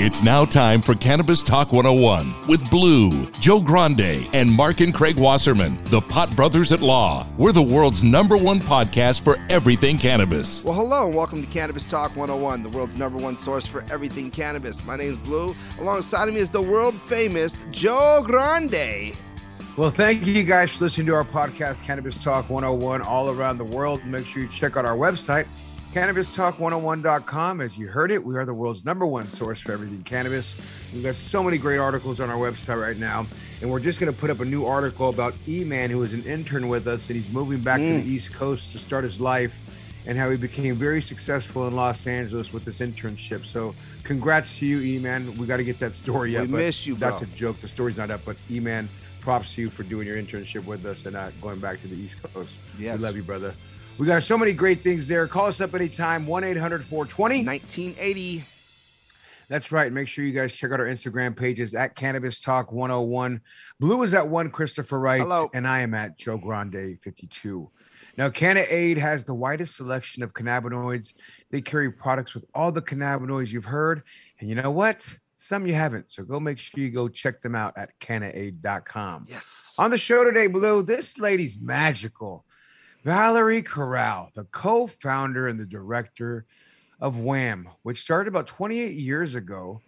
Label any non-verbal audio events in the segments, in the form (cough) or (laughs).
It's now time for Cannabis Talk 101 with Blue, Joe Grande, and Mark and Craig Wasserman, the Pot Brothers at Law. We're the world's number one podcast for everything cannabis. Well, hello, and welcome to Cannabis Talk 101, the world's number one source for everything cannabis. My name is Blue. Alongside of me is the world famous Joe Grande. Well, thank you guys for listening to our podcast, Cannabis Talk 101, all around the world. Make sure you check out our website, CannabisTalk101.com. As you heard it, we are the world's number one source for everything cannabis. We've got so many great articles on our website right now. And we're just going to put up a new article about E Man, who is an intern with us, and he's moving back mm. to the East Coast to start his life, and how he became very successful in Los Angeles with this internship. So, congrats to you, E Man. We got to get that story up. We miss you, bro. That's a joke. The story's not up, but E Man, props to you for doing your internship with us and uh, going back to the East Coast. Yes. We love you, brother. We got so many great things there. Call us up anytime, 1 800 420 1980. That's right. Make sure you guys check out our Instagram pages at Cannabis Talk 101. Blue is at one Christopher Wright, Hello. and I am at Joe Grande 52. Now, Canna Aid has the widest selection of cannabinoids. They carry products with all the cannabinoids you've heard. And you know what? Some you haven't. So go make sure you go check them out at cannaaid.com. Yes. On the show today, Blue, this lady's magical. Valerie Corral, the co founder and the director of WHAM, which started about 28 years ago.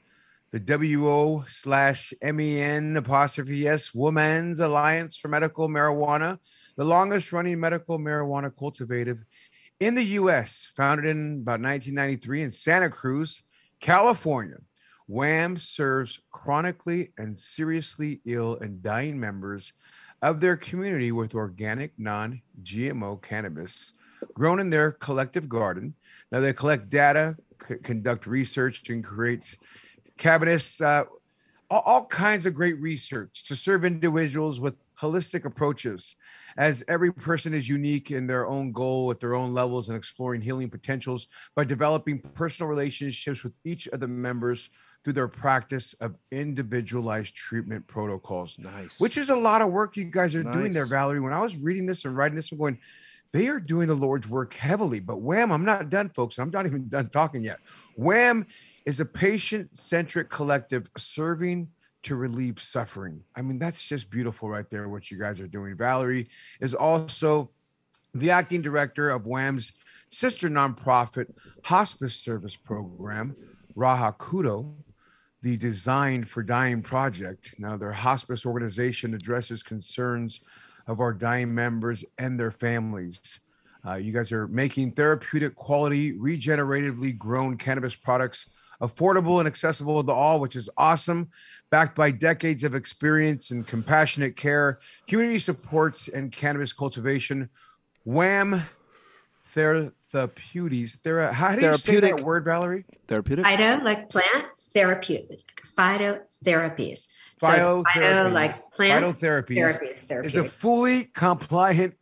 The WO slash MEN apostrophe S Women's Alliance for Medical Marijuana, the longest running medical marijuana cultivative in the US, founded in about 1993 in Santa Cruz, California. WHAM serves chronically and seriously ill and dying members of their community with organic, non GMO cannabis grown in their collective garden. Now, they collect data, c- conduct research, and create cabinets, uh, all, all kinds of great research to serve individuals with holistic approaches as every person is unique in their own goal with their own levels and exploring healing potentials by developing personal relationships with each of the members through their practice of individualized treatment protocols. Nice. Which is a lot of work you guys are Nice. doing there, Valerie. When I was reading this and writing this, I'm going, they are doing the Lord's work heavily. But wham, I'm not done, folks. I'm not even (laughs) done talking yet. Wham is a patient centric collective serving to relieve suffering. I mean, that's just beautiful right there, what you guys are doing. Valerie is also the acting director of WHAM's sister nonprofit hospice service program, Raha Kudo, the Design for Dying project. Now, their hospice organization addresses concerns of our dying members and their families. Uh, you guys are making therapeutic quality, regeneratively grown cannabis products affordable and accessible to all, which is awesome. Backed by decades of experience and compassionate care, community supports, and cannabis cultivation. Wham Ther- Therapeutics. Thera- how do you say Therapeutic. that word, Valerie? Therapeutic. Phyto, like plant, therapeutic, phytotherapies. So phyto, like plant, Phytotherapies therapies, is a fully compliant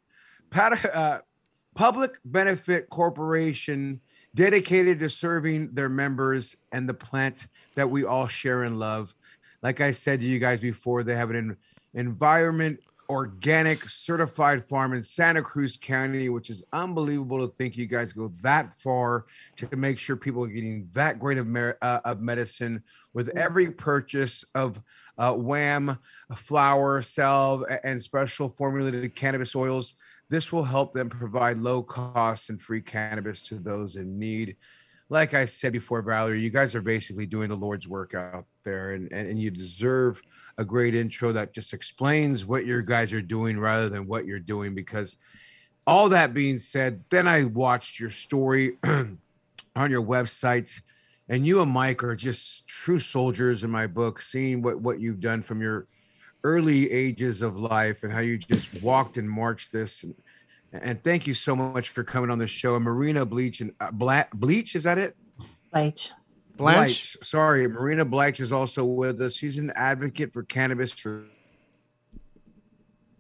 pat- uh, public benefit corporation dedicated to serving their members and the plant that we all share and love. Like I said to you guys before, they have an environment organic certified farm in Santa Cruz County, which is unbelievable to think you guys go that far to make sure people are getting that great of, mer- uh, of medicine with every purchase of uh, WHAM, flour, salve, and special formulated cannabis oils. This will help them provide low cost and free cannabis to those in need. Like I said before, Valerie, you guys are basically doing the Lord's work out there, and, and, and you deserve a great intro that just explains what your guys are doing rather than what you're doing. Because all that being said, then I watched your story (clears throat) on your website, and you and Mike are just true soldiers in my book, seeing what, what you've done from your early ages of life and how you just walked and marched this. And, and thank you so much for coming on the show. And Marina Bleach and uh, Bla- Bleach, is that it? Bleach. Blanche. Sorry, Marina Blanche is also with us. She's an advocate for cannabis for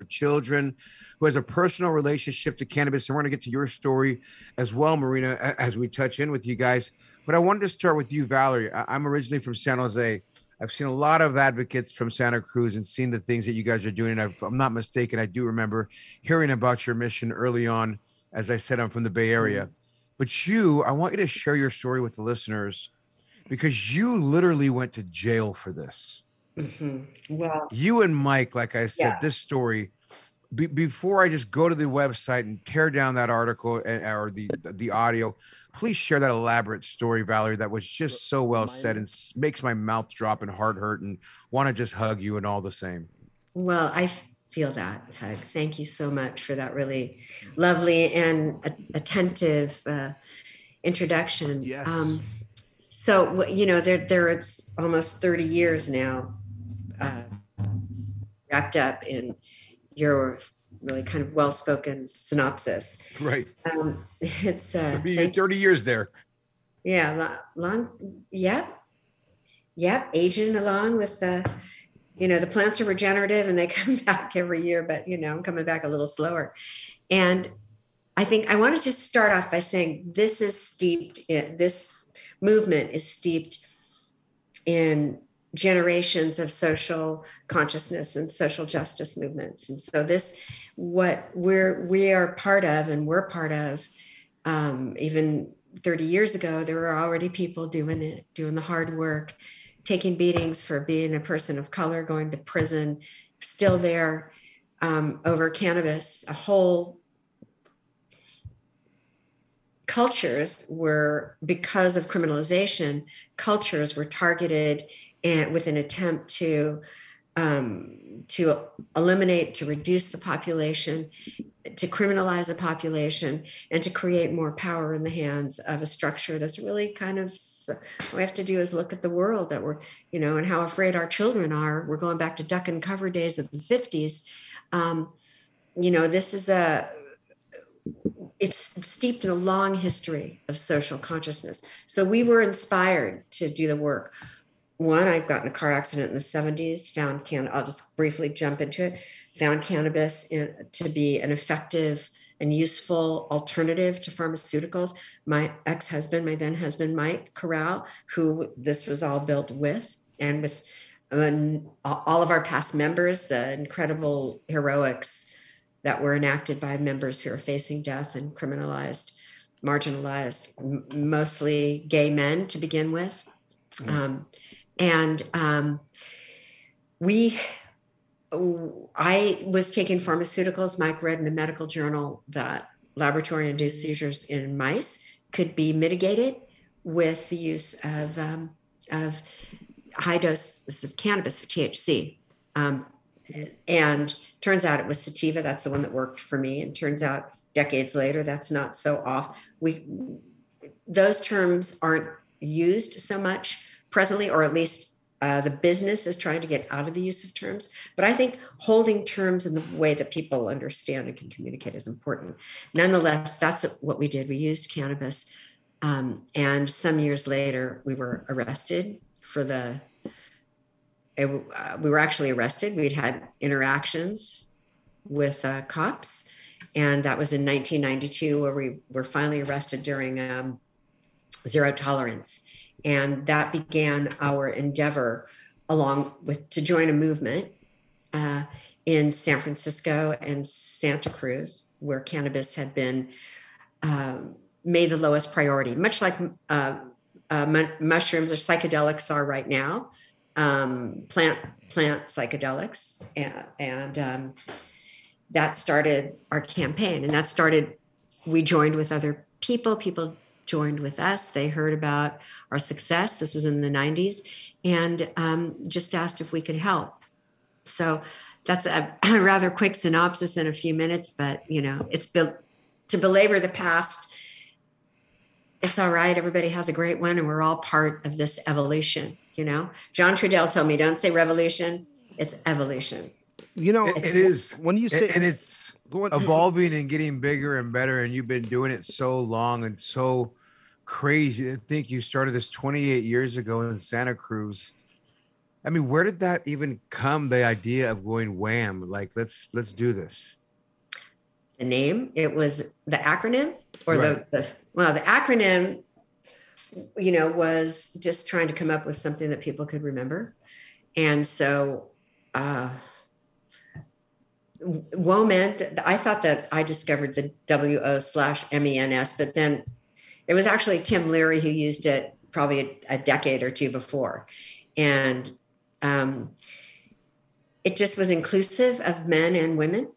children who has a personal relationship to cannabis. And we're going to get to your story as well, Marina, as we touch in with you guys. But I wanted to start with you, Valerie. I'm originally from San Jose. I've seen a lot of advocates from Santa Cruz and seen the things that you guys are doing. And if I'm not mistaken, I do remember hearing about your mission early on. As I said, I'm from the Bay Area. But you, I want you to share your story with the listeners because you literally went to jail for this. Mm-hmm. Well, you and Mike, like I said, Yeah. this story. Be, before I just go to the website and tear down that article and, or the the audio, please share that elaborate story, Valerie. That was just so well said and makes my mouth drop and heart hurt and want to just hug you and all the same. Well, I feel that, Hug. Thank you so much for that really lovely and attentive uh, introduction. Yes. so, you know, there, there it's almost 30 years now uh, wrapped up in your really kind of well-spoken synopsis. Right, Um, (laughs) it's uh, 30, thank- 30 years there. yeah, long, yep, yep, aging along with the, you know, the plants are regenerative and they (laughs) come back every year, but you know, I'm coming back a little slower. And I think I want to just start off by saying this is steeped in this movement is steeped in generations of social consciousness and social justice movements. And so this, what we're we are part of and we're part of, um, even 30 years ago, there were already people doing it, doing the hard work, taking beatings for being a person of color, going to prison, still there um, over cannabis. A whole cultures were, because of criminalization, cultures were targeted and with an attempt to um, to eliminate, to reduce the population, to criminalize a population, and to create more power in the hands of a structure that's really kind of we have to do is look at the world that we're, you know, and how afraid our children are. We're going back to duck and cover days of the 50s. Um, you know, this is a it's steeped in a long history of social consciousness. So we were inspired to do the work. One, I got in a car accident in the 70s, found can I'll just briefly jump into it, found cannabis in, to be an effective and useful alternative to pharmaceuticals. My ex-husband, my then husband, Mike Corral, who this was all built with, and with um, all of our past members, the incredible heroics that were enacted by members who are facing death and criminalized, marginalized, mostly gay men to begin with. Um, and um, we, I was taking pharmaceuticals. Mike read in a medical journal that laboratory induced seizures in mice could be mitigated with the use of, um, of high doses of cannabis, of THC. Um, and turns out it was sativa. That's the one that worked for me. And turns out decades later, that's not so off. We those terms aren't used so much presently, or at least uh, the business is trying to get out of the use of terms. But I think holding terms in the way that people understand and can communicate is important. Nonetheless, that's what we did. We used cannabis, um, and some years later, we were arrested for the it, uh, we were actually arrested. We'd had interactions with uh, cops, and that was in 1992, where we were finally arrested during um, zero tolerance. And that began our endeavor along with to join a movement uh, in San Francisco and Santa Cruz, where cannabis had been um, made the lowest priority, much like uh, uh, mushrooms or psychedelics are right now, um, plant plant psychedelics, and, and um, that started our campaign, and that started. We joined with other people. People joined with us. They heard about our success. This was in the 90s, and um, just asked if we could help. So that's a, (clears throat) a, rather quick synopsis in a few minutes, but you know, it's built to belabor the past. It's all right. Everybody has a great one, and we're all part of this evolution. You know, John Trudell told me, "Don't say revolution; it's evolution." You know, it, it is when you say, and it's evolving and getting bigger and better. And you've been doing it so long and so crazy. I think you started this 28 years ago in Santa Cruz. I mean, where did that even come? The idea of going wham, like let's let's do this. The name, it was the acronym, or right. the, the well, the acronym, you know, was just trying to come up with something that people could remember, and so. uh WO meant I thought that I discovered the WO slash MENS, but then it was actually Tim Leary who used it probably a, a decade or two before. And um, it just was inclusive of men and women,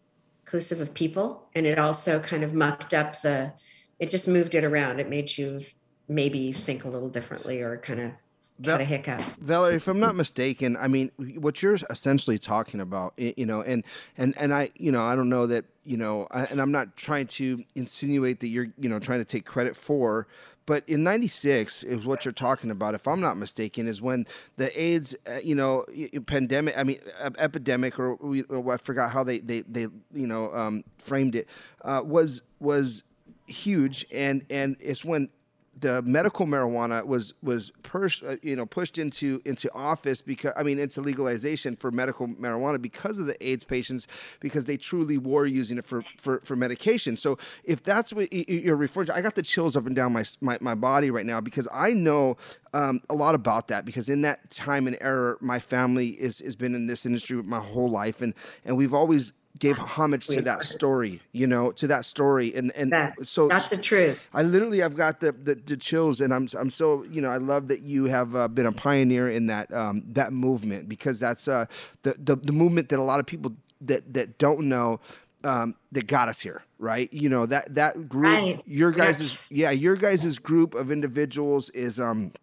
inclusive of people. And it also kind of mucked up the, it just moved it around. It made you maybe think a little differently or kind of Val- a hiccup. Valerie, if I'm not mistaken, I mean, what you're essentially talking about, you know, and and and I, you know, I don't know that, you know, I, and I'm not trying to insinuate that you're, you know, trying to take credit for, but in 96 is what you're talking about if i'm not mistaken is when the aids uh, you know pandemic i mean epidemic or, or, i forgot how they they, they you know um, framed it uh, was was huge and and it's when the medical marijuana was was pushed, uh, you know, pushed into into office because I mean into legalization for medical marijuana because of the AIDS patients because they truly were using it for for, for medication. So if that's what you're referring to, I got the chills up and down my my, my body right now because I know um, a lot about that because in that time and era, my family is has been in this industry my whole life and and we've always gave homage to that story, you know, to that story, and and that, so that's the truth. I literally, I've got the, the, the chills, and I'm I'm so you know, I love that you have uh, been a pioneer in that um, that movement because that's uh, the, the the movement that a lot of people that that don't know um, that got us here, right? You know that that group, right. your guys' yeah, your guys' group of individuals is um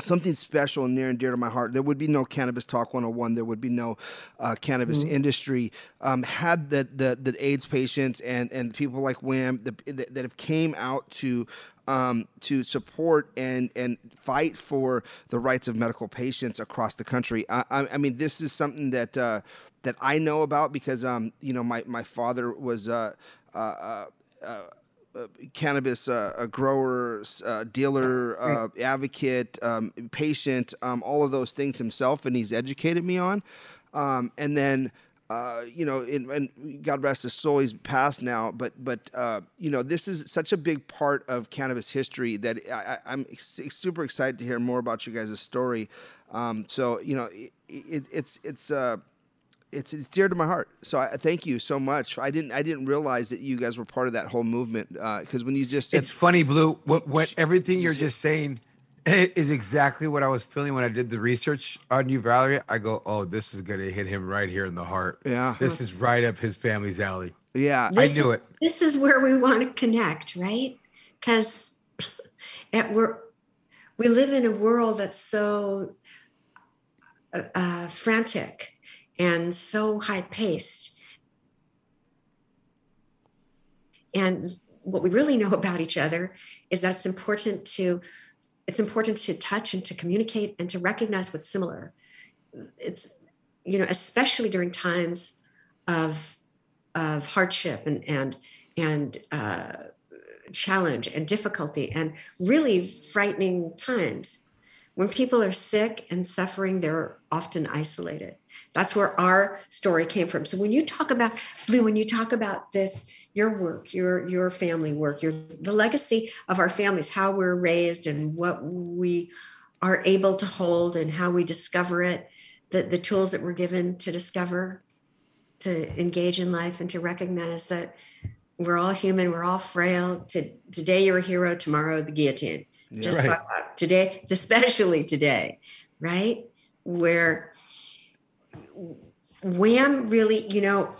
something special and near and dear to my heart. There would be no Cannabis Talk 101. There would be no uh, cannabis mm-hmm. industry um, had the, the, the AIDS patients and and people like Wham the, the, that have came out to um, to support and and fight for the rights of medical patients across the country. I, I, I mean, this is something that uh, that I know about because um, you know my my father was. Uh, uh, uh uh, cannabis uh, grower, uh, dealer, uh, advocate, um, patient, um, all of those things himself, and he's educated me on. Um, and then, uh, you know, in, and God rest his soul, he's passed now. But, but uh, you know, this is such a big part of cannabis history that I, am super excited to hear more about you guys' story. Um, so, you know, it, it, it's it's it's it's dear to my heart. So I thank you so much. I didn't I didn't realize that you guys were part of that whole movement because uh, when you just said, it's funny, Blue. What what everything you're just saying is exactly what I was feeling when I did the research on you, Valerie. I go, oh, this is gonna hit him right here in the heart. Yeah, this is right up his family's alley. Yeah, this, I knew it. This is where we want to connect, right? Because (laughs) we're we live in a world that's so uh, uh frantic and so high paced. And what we really know about each other is that it's important to it's important to touch and to communicate and to recognize what's similar. It's you know especially during times of of hardship and and and uh, challenge and difficulty and really frightening times when people are sick and suffering, they're often isolated. That's where our story came from. So when you talk about Blue, when you talk about this, your work, your your family work, your the legacy of our families, how we're raised and what we are able to hold and how we discover it, the, the tools that we're given to discover, to engage in life and to recognize that we're all human, we're all frail. To, today you're a hero, tomorrow the guillotine yeah, just right. today, especially today, right? Where Wham really, you know,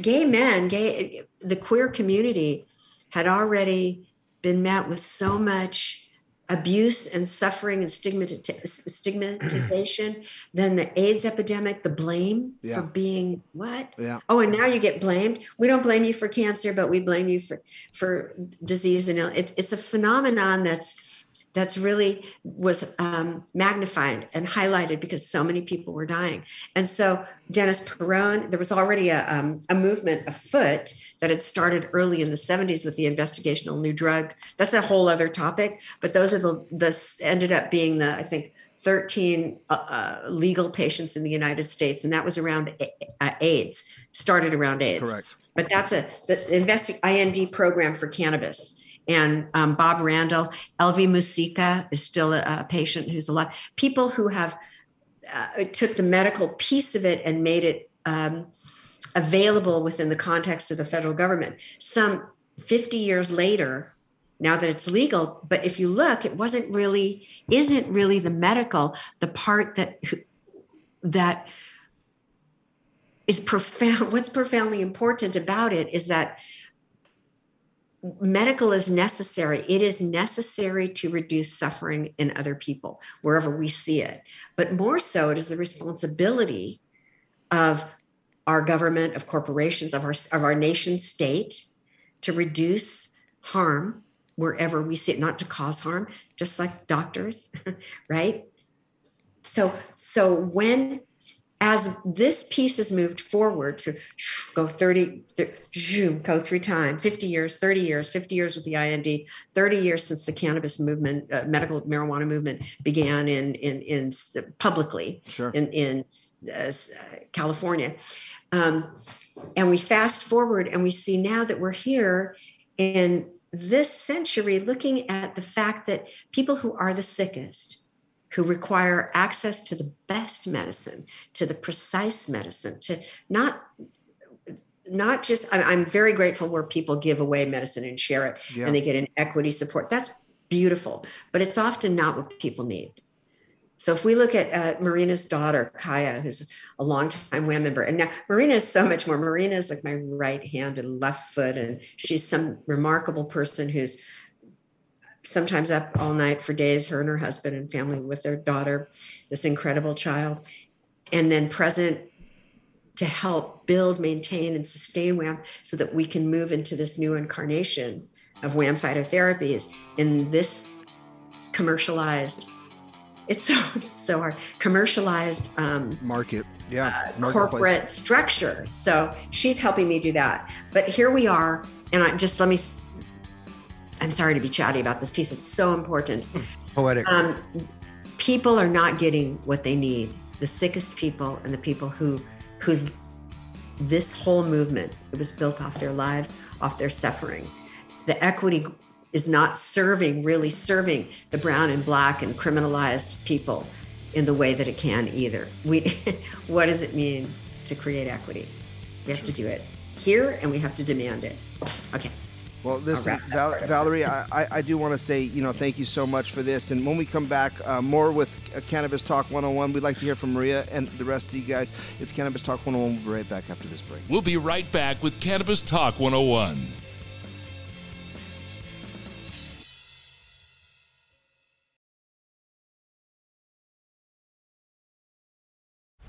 gay men, gay, the queer community had already been met with so much abuse and suffering and stigmatization then the aids epidemic the blame yeah. for being what yeah. oh and now you get blamed we don't blame you for cancer but we blame you for for disease and it, it's a phenomenon that's that's really was um, magnified and highlighted because so many people were dying. And so Dennis Peron, there was already a, um, a movement afoot that had started early in the 70s with the investigational new drug. That's a whole other topic, but those are the this ended up being the I think 13 uh, uh, legal patients in the United States, and that was around uh, AIDS. Started around AIDS. Correct. But that's a the investi- IND program for cannabis and um, Bob Randall. Elvy Musikka is still a, a, patient who's alive. People who have uh, took the medical piece of it and made it um, available within the context of the federal government. Some 50 years later, now that it's legal, but if you look, it wasn't really, isn't really the medical, the part that that is profound. What's profoundly important about it is that medical is necessary. It is necessary to reduce suffering in other people wherever we see it. But more so, it is the responsibility of our government, of corporations, of our, of our nation state to reduce harm wherever we see it, not to cause harm, just like doctors, (laughs) right? So, so when as this piece has moved forward to go 30 zoom, go through time 50 years 30 years 50 years with the ind 30 years since the cannabis movement uh, medical marijuana movement began in in in publicly sure. in in uh, california um, and we fast forward and we see now that we're here in this century looking at the fact that people who are the sickest who require access to the best medicine, to the precise medicine, to not not just I'm very grateful where people give away medicine and share it yeah. and they get an equity support. That's beautiful, but it's often not what people need. So if we look at uh, Marina's daughter, Kaya, who's a longtime WHAM member, and now Marina is so much more. Marina is like my right hand and left foot, and she's some remarkable person who's sometimes up all night for days, her and her husband and family with their daughter, this incredible child, and then present to help build, maintain, and sustain WHAM so that we can move into this new incarnation of WHAM phytotherapies in this commercialized. It's so (laughs) it's so hard. Commercialized um, market, yeah, uh, corporate structure. So she's helping me do that. But here we are, and I just let me I'm sorry to be chatty about this piece. It's so important. Poetic. Um, people are not getting what they need. The sickest people and the people who, whose this whole movement it was built off their lives, off their suffering. The equity is not serving, really serving the brown and black and criminalized people in the way that it can either. We, (laughs) what does it mean to create equity? We have to do it here and we have to demand it. Okay. Well, listen, Val- Valerie, I, I do want to say, you know, thank you so much for this. And when we come back, uh, more with uh, Cannabis Talk 101, we'd like to hear from Maria and the rest of you guys. It's Cannabis Talk 101. We'll be right back after this break. We'll be right back with Cannabis Talk 101.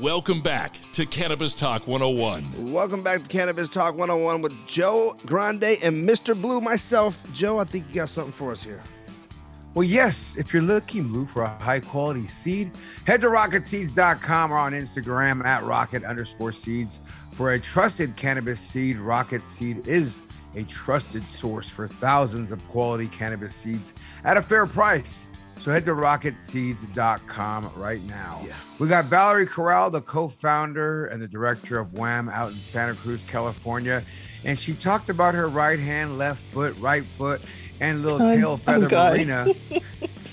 Welcome back to Cannabis Talk 101. Welcome back to Cannabis Talk 101 with Joe Grande and Mr. Blue, myself. Joe, I think you got something for us here. Well, yes, if you're looking, Blue, for a high quality seed, head to rocketseeds.com or on Instagram at rocket underscore seeds. For a trusted cannabis seed, Rocket Seed is a trusted source for thousands of quality cannabis seeds at a fair price. So head to rocketseeds.com right now. Yes. We got Valerie Corral, the co founder and the director of WHAM out in Santa Cruz, California. And she talked about her right hand, left foot, right foot, and little Oh, tail feather God. (laughs) Marina.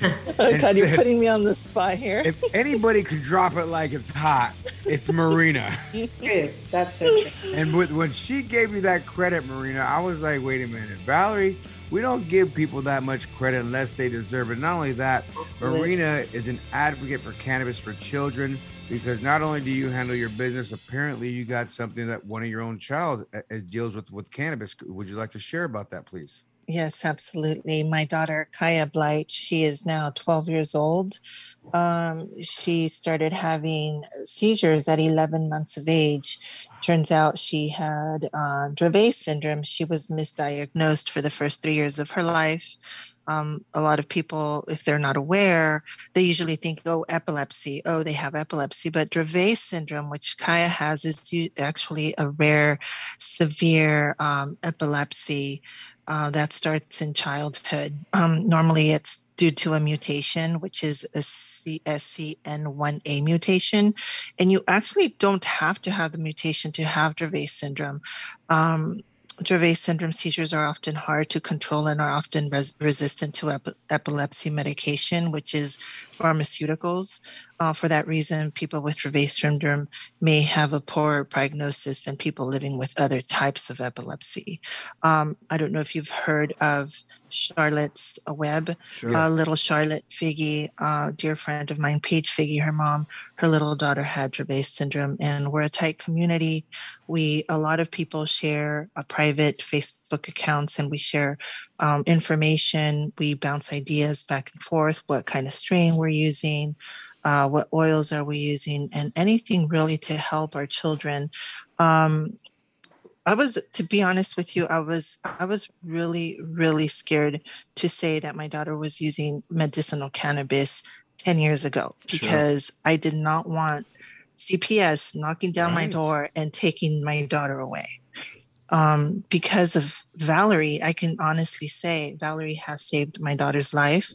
Oh And God, you're putting me on the spot here. if anybody could drop it like it's hot, it's Marina. True. (laughs) (laughs) That's so true. And with, when she gave me that credit, Marina, I was like, wait a minute, Valerie, we don't give people that much credit unless they deserve it. Not only that, Absolutely. Marina is an advocate for cannabis for children because not only do you handle your business, apparently you got something that one of your own child uh, uh, deals with with cannabis. Would you like to share about that, please? Yes, absolutely. My daughter, Kaya Blight, she is now 12 years old. Um, she started having seizures at 11 months of age. Turns out she had uh, Dravet syndrome. She was misdiagnosed for the first three years of her life. Um, a lot of people, if they're not aware, they usually think, oh, epilepsy. Oh, they have epilepsy. But Dravet syndrome, which Kaya has, is actually a rare, severe um, epilepsy uh, that starts in childhood. Um, normally, it's due to a mutation, which is a SCN1A mutation. And you actually don't have to have the mutation to have Dravet syndrome. Um, Dravet syndrome seizures are often hard to control and are often res- resistant to ep- epilepsy medication, which is pharmaceuticals. Uh, for that reason, people with Dravet syndrome may have a poorer prognosis than people living with other types of epilepsy. Um, I don't know if you've heard of Charlotte's Web. Sure. Uh, little Charlotte Figi, uh, dear friend of mine, Paige Figi, her mom, her little daughter had Dravet syndrome, and we're a tight community. We a lot of people share a private Facebook accounts, and we share um, information. We bounce ideas back and forth. What kind of strain we're using, uh, what oils are we using, and anything really to help our children. Um, I was, to be honest with you, I was, I was really, really scared to say that my daughter was using medicinal cannabis 10 years ago Sure. because I did not want CPS knocking down my door and taking my daughter away. Um, because of Valerie, I can honestly say Valerie has saved my daughter's life.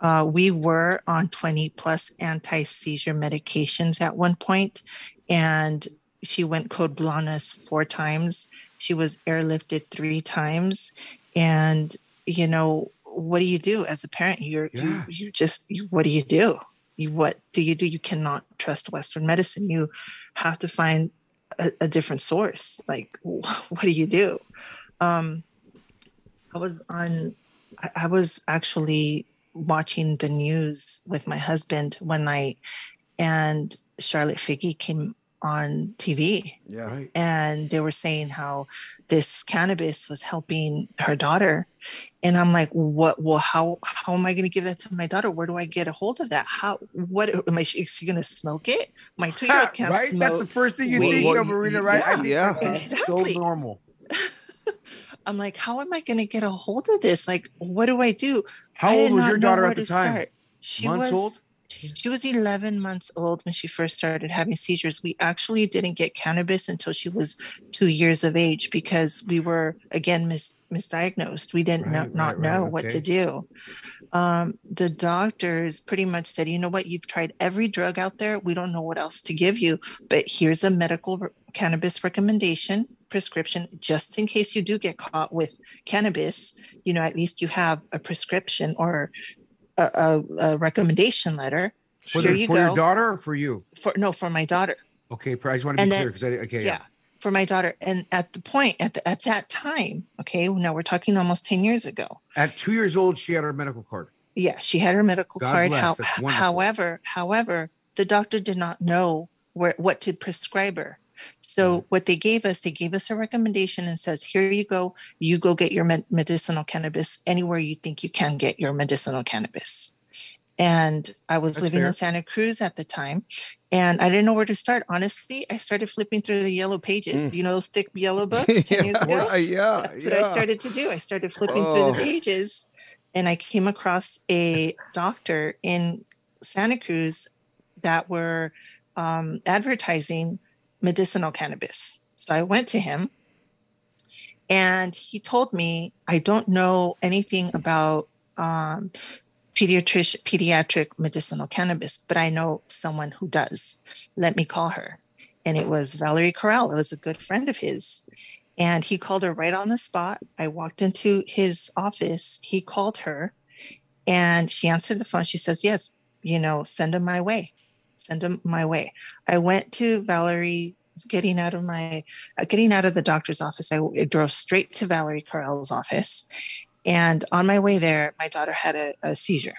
Uh, we were on 20 plus anti seizure medications at one point, and she went code blue on us four times. She was airlifted three times, and you know what do you do as a parent? You're Yeah. you, you just you, what do you do? You what do you do? You cannot trust Western medicine. You have to find a, a different source. Like (laughs) what do you do? Um, I was on. I, I was actually watching the news with my husband one night, and Charlotte Figi came on TV Yeah. Right. and they were saying how this cannabis was helping her daughter and i'm like what well how how am i going to give that to my daughter where do i get a hold of that how what am i is she going to smoke it my (laughs) two-year-old can't smoke. right? That's the first thing you Wait, think of, Marina, y- right? I yeah, think yeah. Exactly. so normal. (laughs) i'm like how am i going to get a hold of this like what do i do How I old did was not your know daughter where at the to time? start. she Months was old? She was 11 months old when she first started having seizures. We actually didn't get cannabis until she was two years of age because we were again mis- misdiagnosed. We didn't Right, not right, right, know what to do. Um, the doctors pretty much said, you know what, you've tried every drug out there. We don't know what else to give you, but here's a medical re- cannabis recommendation prescription just in case you do get caught with cannabis. You know, at least you have a prescription or a, a, a recommendation letter. For, Here the- you for go. your daughter or for you? for no for my daughter. Okay, I just want to be And clear because I okay, yeah, for my daughter. And at the point at the, at that time okay now we're talking almost 10 years ago. At two years old, she had her medical card. yeah she had her medical God card. bless, How, however however the doctor did not know where what to prescribe her so Mm. what they gave us they gave us a recommendation and says here you go you go get your medicinal cannabis anywhere you think you can get your medicinal cannabis and i was That's living fair. in santa cruz at the time and i didn't know where to start honestly i started flipping through the yellow pages you know those thick yellow (laughs) books 10 years ago yeah, yeah. that's what I started to do. I started flipping through Oh. the pages and I came across a doctor in Santa Cruz that were um, advertising medicinal cannabis. So I went to him and he told me, I don't know anything about um, pediatric, pediatric medicinal cannabis, but I know someone who does. Let me call her. And it was Valerie Corral. It was a good friend of his and he called her right on the spot. I walked into his office. He called her and she answered the phone. She says, Yes, you know, send him my way. Send them my way. I went to Valerie getting out of my uh, getting out of the doctor's office. I, drove straight to Valerie Corral's office. And on my way there, my daughter had a, a seizure.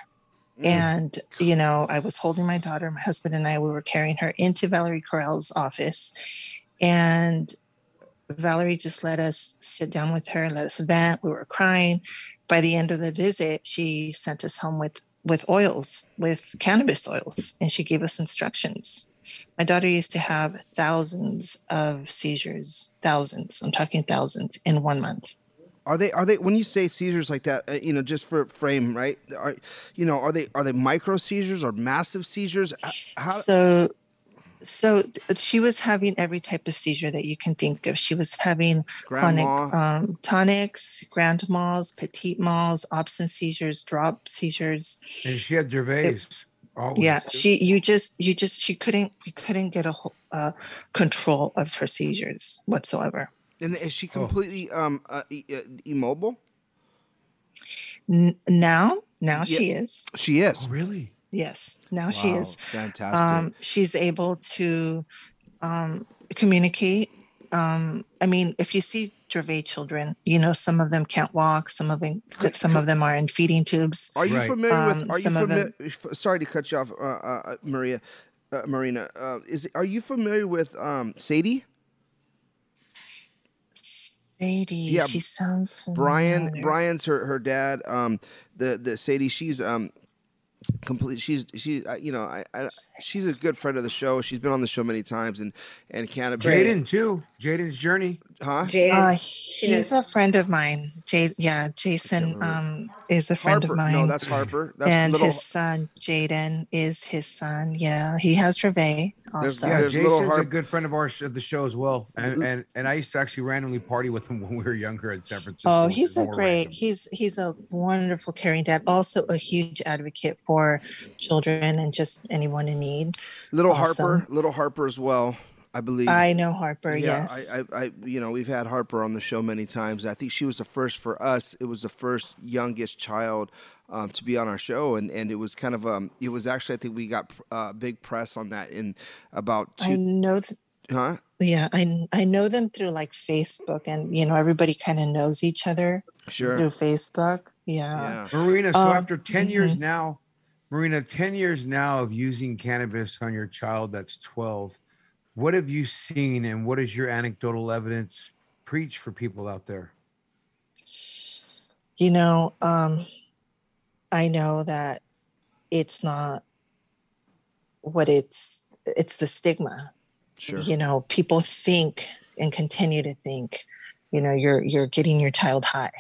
And, you know, I was holding my daughter, my husband and I, we were carrying her into Valerie Corral's office. And Valerie just let us sit down with her, let us vent. We were crying. By the end of the visit, she sent us home with with oils, with cannabis oils, and she gave us instructions. My daughter used to have thousands of seizures, thousands. I'm talking thousands in one month. Are they? Are they? When you say seizures like that, uh, you know, just for frame, right? Are you know? Are they? Are they micro seizures or massive seizures? How? so so she was having every type of seizure that you can think of she was having chronic um, tonics grand mals petit mals absence seizures drop seizures And she had Dravet. always, yeah too. she you just you just she couldn't we couldn't get a whole uh, control of her seizures whatsoever and is she Oh. completely um uh, e- uh, immobile? N- now now Yeah. she is She is. Oh, really? Yes now she is fantastic. um, she's able to um, communicate. Um, I mean, if you see Dravet children, you know some of them can't walk, some of them, some of them are in feeding tubes. are you right. familiar um, with? Are you some of familiar? them- Sorry to cut you off, uh, uh, uh, Maria, uh, Marina. Uh, is are you familiar with um, Sadie? Sadie, Yeah, she sounds familiar. Brian. Brian's her her dad. Um, the the Sadie, she's um complete. She's she you know I, I she's a good friend of the show. She's been on the show many times and and cannabis. Jaden too. Jaden's journey. Huh? Jaden, Uh, she he's knows- a friend of mine. Jay, yeah, Jason um, is a friend Harper. of mine. No, that's Harper. That's and little. his son Jaden is his son. Yeah, he has Dravet There's- also. Yeah, There's little Jason's a Harp- good friend of ours of the show as well. And and and I used to actually randomly party with him (laughs) when we were younger in San Francisco. Oh, he's a great. random. He's he's a wonderful, caring dad. Also, a huge advocate for children and just anyone in need. Little Awesome. Harper, little Harper as well. I believe. I know Harper. Yeah, yes. I, I, I, you know, we've had Harper on the show many times. I think she was the first for us. It was the first youngest child um, to be on our show, and, and it was kind of um, it was actually I think we got uh, big press on that in about. Two, I know. Th- huh? Yeah, I I know them through like Facebook, and you know everybody kind of knows each other Sure. through Facebook. Yeah. Yeah. Marina, so Um, after 10 years mhm. now, Marina, 10 years now of using cannabis on your child that's 12, what have you seen and what is your anecdotal evidence preach for people out there? You know, um, I know that it's not what it's. It's the stigma. Sure. You know, people think and continue to think. You know, you're you're getting your child high.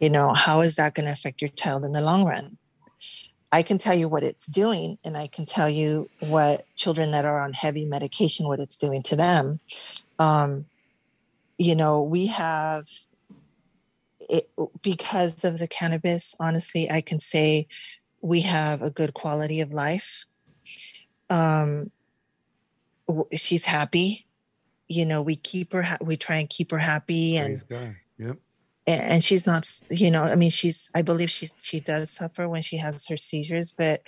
You know, how is that going to affect your child in the long run? I can tell you what it's doing, and I can tell you what children that are on heavy medication, what it's doing to them. Um, you know, we have it because of the cannabis. Honestly, I can say we have a good quality of life. Um, she's happy. You know, we keep her. Ha- we try and keep her happy, and Yep. And and she's not you know i mean she's i believe she's she does suffer when she has her seizures but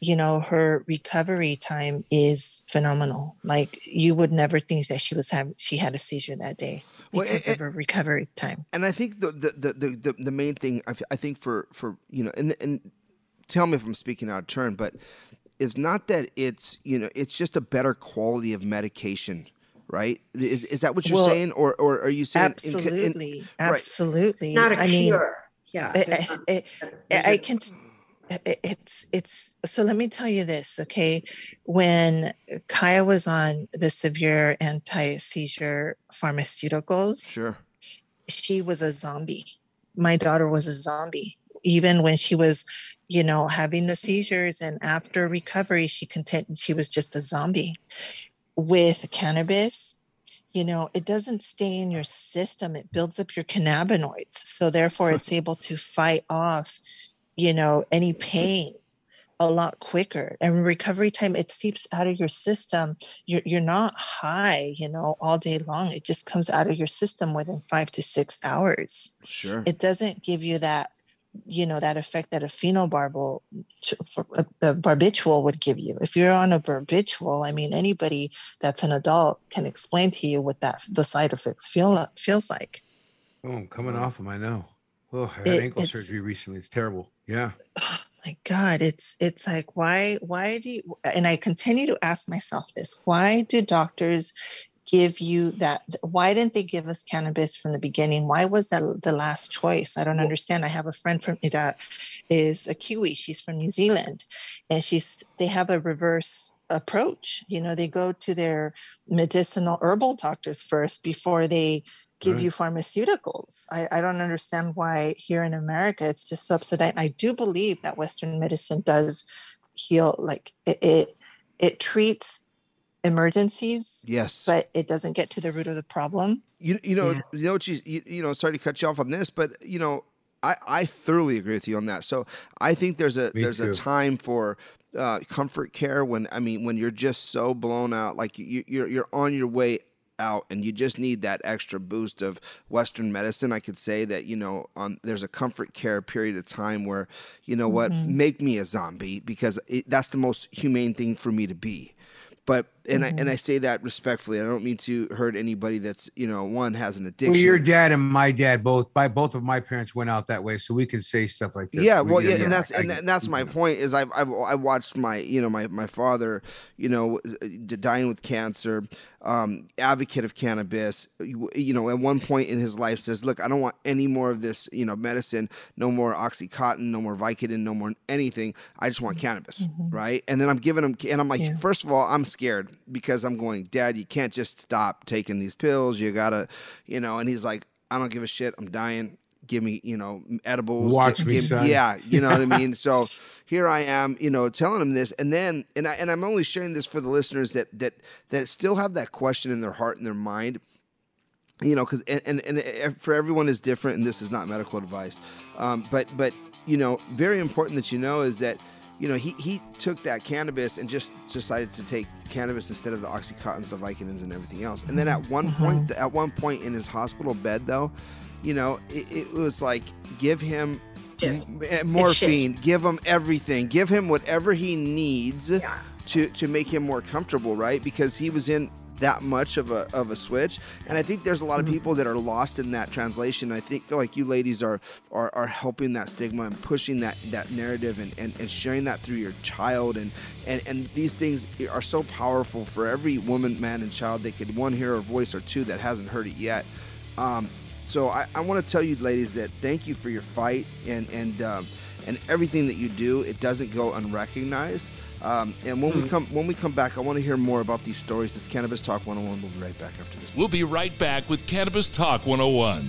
you know her recovery time is phenomenal. Like you would never think that she was having she had a seizure that day Well, because and- of her recovery time. And I think the the the the, the, the main thing I think for for you know and and tell me if I'm speaking out of turn, but it's not that it's you know it's just a better quality of medication, right? Is, is that what you're Well, saying, or or are you saying in- in- absolutely right. absolutely Not a i mean cure. yeah. I- there's I- I- there's I a- can it- it's it's so let me tell you this okay when kaya was on the severe anti-seizure pharmaceuticals Sure. she was a zombie my daughter was a zombie even when she was you know having the seizures and after recovery she continued she was just a zombie with cannabis you know it doesn't stay in your system it builds up your cannabinoids. So therefore it's able to fight off you know any pain a lot quicker. And recovery time it seeps out of your system. You're, you're not high you know all day long. It just comes out of your system within five to six hours. Sure. it doesn't give you that you know that effect that a phenobarbital for- uh, the barbiturate would give you if you're on a barbiturate i mean anybody that's an adult can explain to you what that the side effects feel feels like Oh, I'm coming off them. I know. Oh, I had It- ankle surgery recently. It's terrible. Yeah. my god it's it's like why why do you and i continue to ask myself this why do doctors give you that why didn't they give us cannabis from the beginning why was that the last choice i don't understand i have a friend from that is a kiwi she's from new zealand and she's they have a reverse approach you know they go to their medicinal herbal doctors first before they give Right. you pharmaceuticals. I, I don't understand why here in America it's just so upside. I do believe that Western medicine does heal, like it it, it treats emergencies, Yes. but it doesn't get to the root of the problem. You you know Yeah. you know what you, you you know sorry to cut you off on this, but you know I I thoroughly agree with you on that. So I think there's a Me there's a time for uh, comfort care when I mean when you're just so blown out, like you you're you're on your way out and you just need that extra boost of western medicine i could say that you know on there's a comfort care period of time where you know what make me a zombie because it, that's the most humane thing for me to be but and I and I say that respectfully. I don't mean to hurt anybody that's you know one has an addiction. Well, your dad and my dad both, by both of my parents went out that way, so we can say stuff like this. yeah, We- well, yeah, and that's and, and that's my point is I've I've I watched my you know my my father you know uh, dying with cancer, um, advocate of cannabis. You, you know, at one point in his life says, look, I don't want any more of this you know medicine, no more oxycontin, no more Vicodin, no more anything. I just want cannabis, right? And then I'm giving him, and I'm like, Yeah. first of all, I'm scared because I'm going, Dad, you can't just stop taking these pills. You gotta, you know. And he's like, I don't give a shit. I'm dying. Give me, you know, edibles. Watch Gi- me, give- son. Yeah, you know what I mean. (laughs) So here I am, you know, telling him this, and then, and I, and I'm only sharing this for the listeners that that that still have that question in their heart and their mind you know because and, and, and uh, for everyone is different and this is not medical advice um, but but you know very important that you know is that you know, he, he took that cannabis and just decided to take cannabis instead of the oxycontins, the Vicodins, and everything else. And then at one Mm-hmm. point, at one point in his hospital bed, though, you know, it, it was like give him Shit. morphine, give him everything, give him whatever he needs to to make him more comfortable, right? Because he was in that much of a of a switch, and I think there's a lot of people that are lost in that translation. I think feel like you ladies are are, are helping that stigma and pushing that that narrative and, and, and sharing that through your child and, and and these things are so powerful for every woman, man, and child that could one hear a voice or two that hasn't heard it yet. Um, so I, I want to tell you, ladies, that thank you for your fight and and um, and everything that you do. It doesn't go unrecognized. Um, and when we come when we come back, I want to hear more about these stories. This Cannabis Talk 101. We'll be right back after this. We'll be right back with Cannabis Talk 101.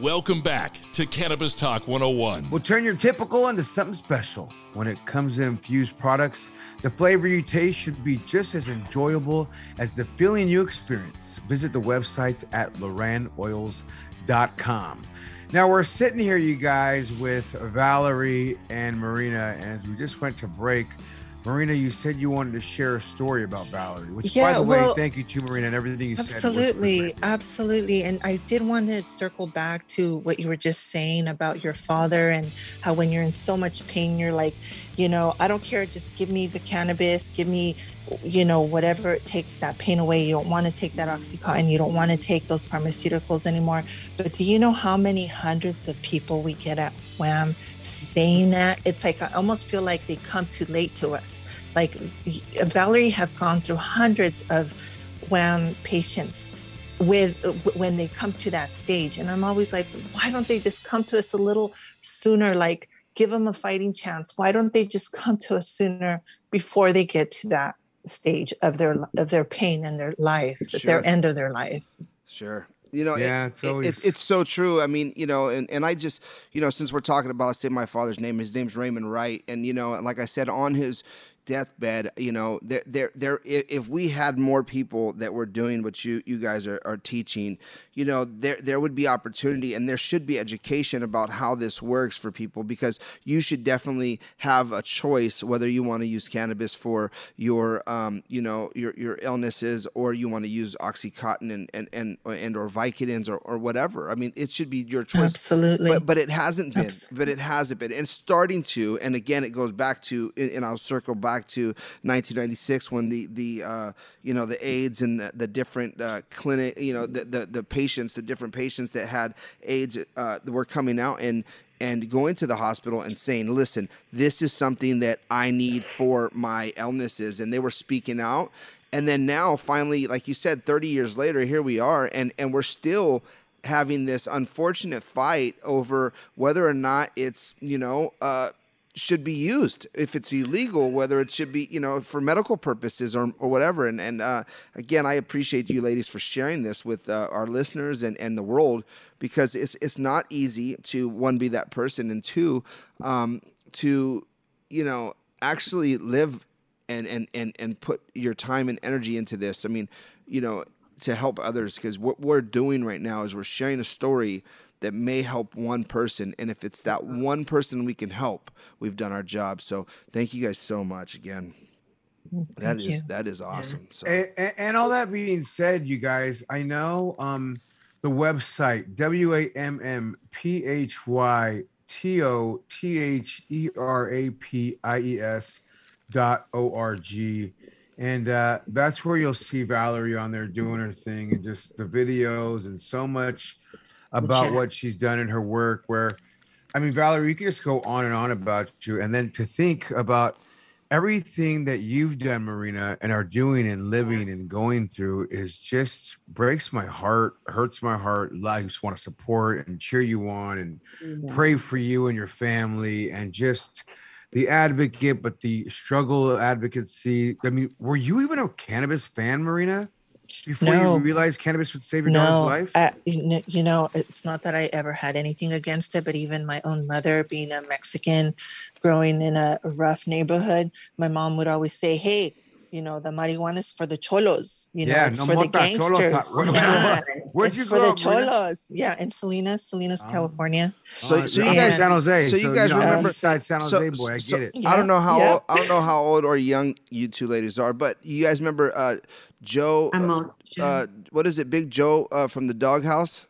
Welcome back to Cannabis Talk 101. We'll turn your typical into something special. When it comes to infused products, the flavor you taste should be just as enjoyable as the feeling you experience. Visit the websites at lorannoils.com. Now we're sitting here, you guys, with Valerie and Marina, and as we just went to break, Marina, you said you wanted to share a story about Valerie, which, by Yeah, the way, thank you to Marina and everything you said. was- was Absolutely, absolutely. And I did want to circle back to what you were just saying about your father and how when you're in so much pain, you're like, you know, I don't care, just give me the cannabis, give me, you know, whatever it takes that pain away. You don't want to take that Oxycontin, you don't want to take those pharmaceuticals anymore. But do you know how many hundreds of people we get at WHAM saying that? It's like I almost feel like they come too late to us. Like Valerie has gone through hundreds of WHAM patients with when they come to that stage and i'm always like why don't they just come to us a little sooner like give them a fighting chance why don't they just come to us sooner before they get to that stage of their of their pain and their life Sure. their end of their life Sure. You know, it- Yeah, it's it- always- it's, it's so true. I mean, you know, and, and I just, you know, since we're talking about, I say my father's name, his name's Raymond Wright. And, you know, like I said, on his deathbed, you know, there, there, there, if we had more people that were doing what you, you guys are, are teaching, you know, there, there would be opportunity and there should be education about how this works for people because you should definitely have a choice whether you want to use cannabis for your, um, you know, your, your illnesses or you want to use Oxycontin and, and, and, and or Vicodins or, or whatever. I mean, it should be your choice. Absolutely. But, but it hasn't been. Abs- But it hasn't been. And starting to, and again, it goes back to, and I'll circle back to 1996 when the, the uh, you know, the AIDS and the, the different uh, clinic, you know, the, the, the patients, the different patients that had AIDS uh, were coming out and, and going to the hospital and saying, listen, this is something that I need for my illnesses. And they were speaking out. And then now, finally, like you said, 30 years later, here we are, and, and we're still having this unfortunate fight over whether or not it's, you know, uh, should be used if it's illegal whether it should be you know for medical purposes or, or whatever. And and uh, again i appreciate you ladies for sharing this with uh, our listeners and, and the world because it's it's not easy to one be that person and two um, to you know actually live and and and and put your time and energy into this. I mean you know to help others because what we're doing right now is we're sharing a story that may help one person. And if it's that one person we can help, we've done our job. So thank you guys so much again. That is you. that is awesome. So And, and, and all that being said, you guys, I know um the website W A M M P H Y T O T H E R A P I E S dot O R G. And uh, that's where you'll see Valerie on there doing her thing and just the videos and so much about what she's done in her work. Where, I mean, Valerie, you can just go on and on about you. And then to think about everything that you've done, Marina, and are doing and living and going through is just breaks my heart, hurts my heart. I just want to support and cheer you on and pray for you and your family and just the advocate, but the struggle advocacy. I mean, were you even a cannabis fan, Marina? Before No. you realized cannabis would save your no, daughter's life? I, you know- you know, it's not that I ever had anything against it, but even my own mother, being a Mexican, growing in a rough neighborhood, my mom would always say, "Hey, you know, the marijuana is for the cholos. You know, Yeah, it's no for the mota, cholo gangsters. Where- yeah, (laughs) Where'd it's you for the up, Marina? cholos. Yeah, in Salinas, Salinas, Oh. California. So- Uh, so you guys- San Jose. so you guys know, remember- East side San Jose so- boy. I so- get it. I don't know how Yeah. old, I don't know how old or young you two ladies are, but you guys remember uh, Joe? I'm uh, old. uh, what is it, Big Joe uh, from the Doghouse?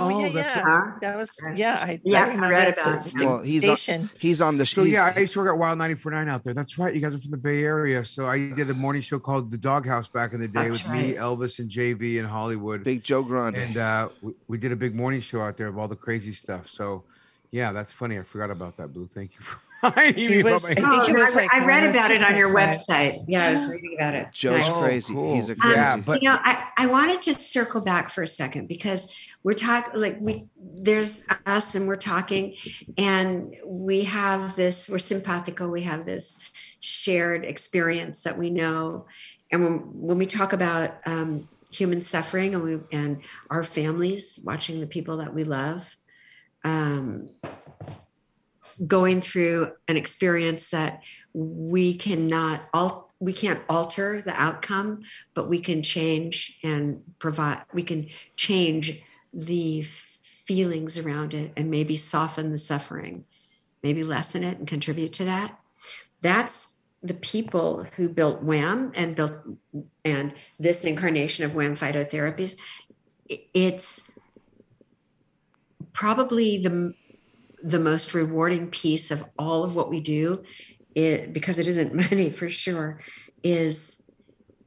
Oh, Oh, yeah, that's yeah. Huh? That was yeah. I, Yeah, I I remember read it's a about sta- Well, he's on- station. He's on the So yeah, I used to work at Wild 94.9 out there. That's right. You guys are from the Bay Area. So I did a morning show called The Doghouse back in the day That's with me. Elvis, and JV in Hollywood. Big Joe Grande. and uh, we, we did a big morning show out there of all the crazy stuff. So yeah, that's funny. I forgot about that, Blue. Thank you for reminding He was- I think Oh, it was I, like I read about it on your 2.5. website. Yeah, I was reading about it. Joe's Nice. crazy. cool. He's a Um, crazy. Yeah, but- you know, I, I wanted to circle back for a second because we're talking like we there's us and we're talking and we have this we're simpatico we have this shared experience that we know and when when we talk about um, human suffering and we and our families watching the people that we love um, going through an experience that we cannot all we can't alter the outcome but we can change and provide we can change the feelings around it and maybe soften the suffering maybe lessen it and contribute to that. That's the people who built WHAM! and built and this incarnation of WHAM! phytotherapies. It's probably the the most rewarding piece of all of what we do it because it isn't (laughs) money for sure is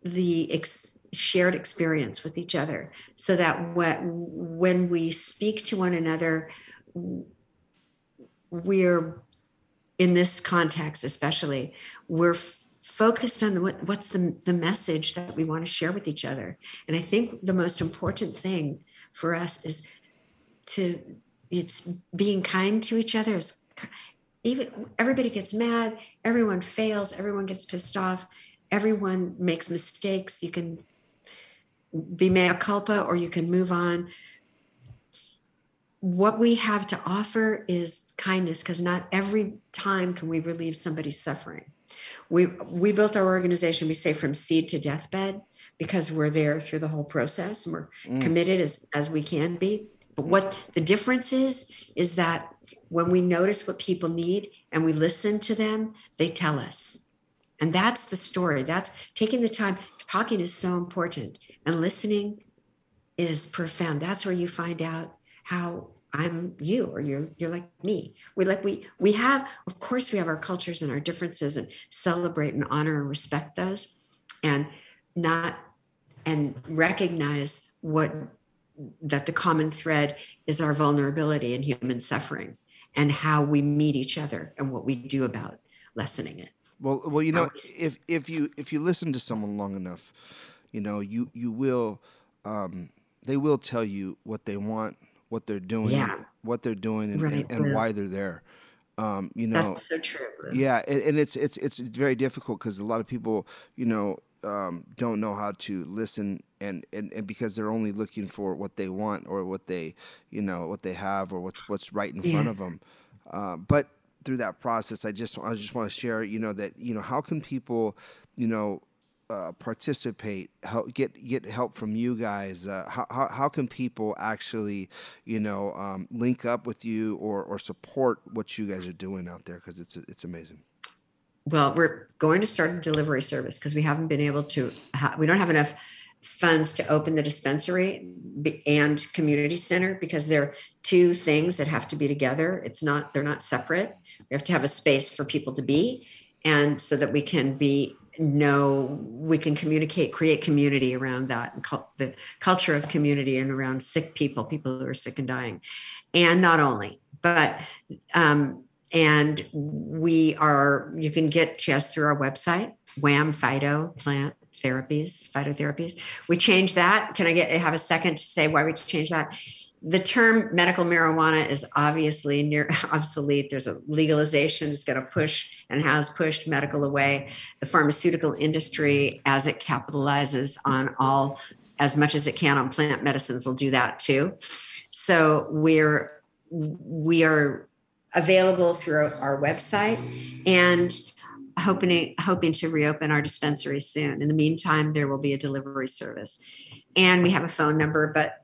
the ex- shared experience with each other. So that what, when we speak to one another we're in this context especially we're focused on the, what, what's the, the message that we want to share with each other. And i think the most important thing for us is to it's being kind to each other. Is even everybody gets mad everyone fails everyone gets pissed off everyone makes mistakes. You can be mea culpa or you can move on. What we have to offer is kindness because not every time can we relieve somebody's suffering. We we built our organization we say from seed to deathbed because we're there through the whole process and we're mm. committed as as we can be but what the difference is is that when we notice what people need and we listen to them they tell us. And that's the story. That's taking the time talking is so important. And listening is profound. That's where you find out how i'm you or you're you're like me. We like we we have of course we have our cultures and our differences and celebrate and honor and respect those and not and recognize what that the common thread is our vulnerability and human suffering and how we meet each other and what we do about lessening it Well, well, you know, if if you if you listen to someone long enough, you know, you you will, um, they will tell you what they want, what they're doing, Yeah. what they're doing, and, Right, and, and yeah. why they're there. Um, you know, That's so true. yeah, and, and it's it's it's very difficult because a lot of people, you know, um, don't know how to listen, and, and and because they're only looking for what they want or what they, you know, what they have or what's what's right in front of them. Uh, but through that process, I just I just want to share, you know, that you know how can people, you know. Uh, participate, help, get get help from you guys. Uh, how, how how can people actually, you know, um, link up with you or or support what you guys are doing out there? Because it's it's amazing. Well, we're going to start a delivery service because we haven't been able to, ha- we don't have enough funds to open the dispensary and community center because they're two things that have to be together. It's not, they're not separate. We have to have a space for people to be and so that we can be know we can communicate create community around that and cul- the culture of community and around sick people people who are sick and dying and not only but um, and we are you can get to us through our website WHAM phyto plant therapies phytotherapies. We changed that. Can i get have a second to say why we changed that? The term medical marijuana is obviously near (laughs) obsolete. There's a legalization that's going to push and has pushed medical away. The pharmaceutical industry as it capitalizes on all as much as it can on plant medicines will do that too. So we're we are available throughout our website and hoping hoping to reopen our dispensary soon. In the meantime, there will be a delivery service, and we have a phone number, but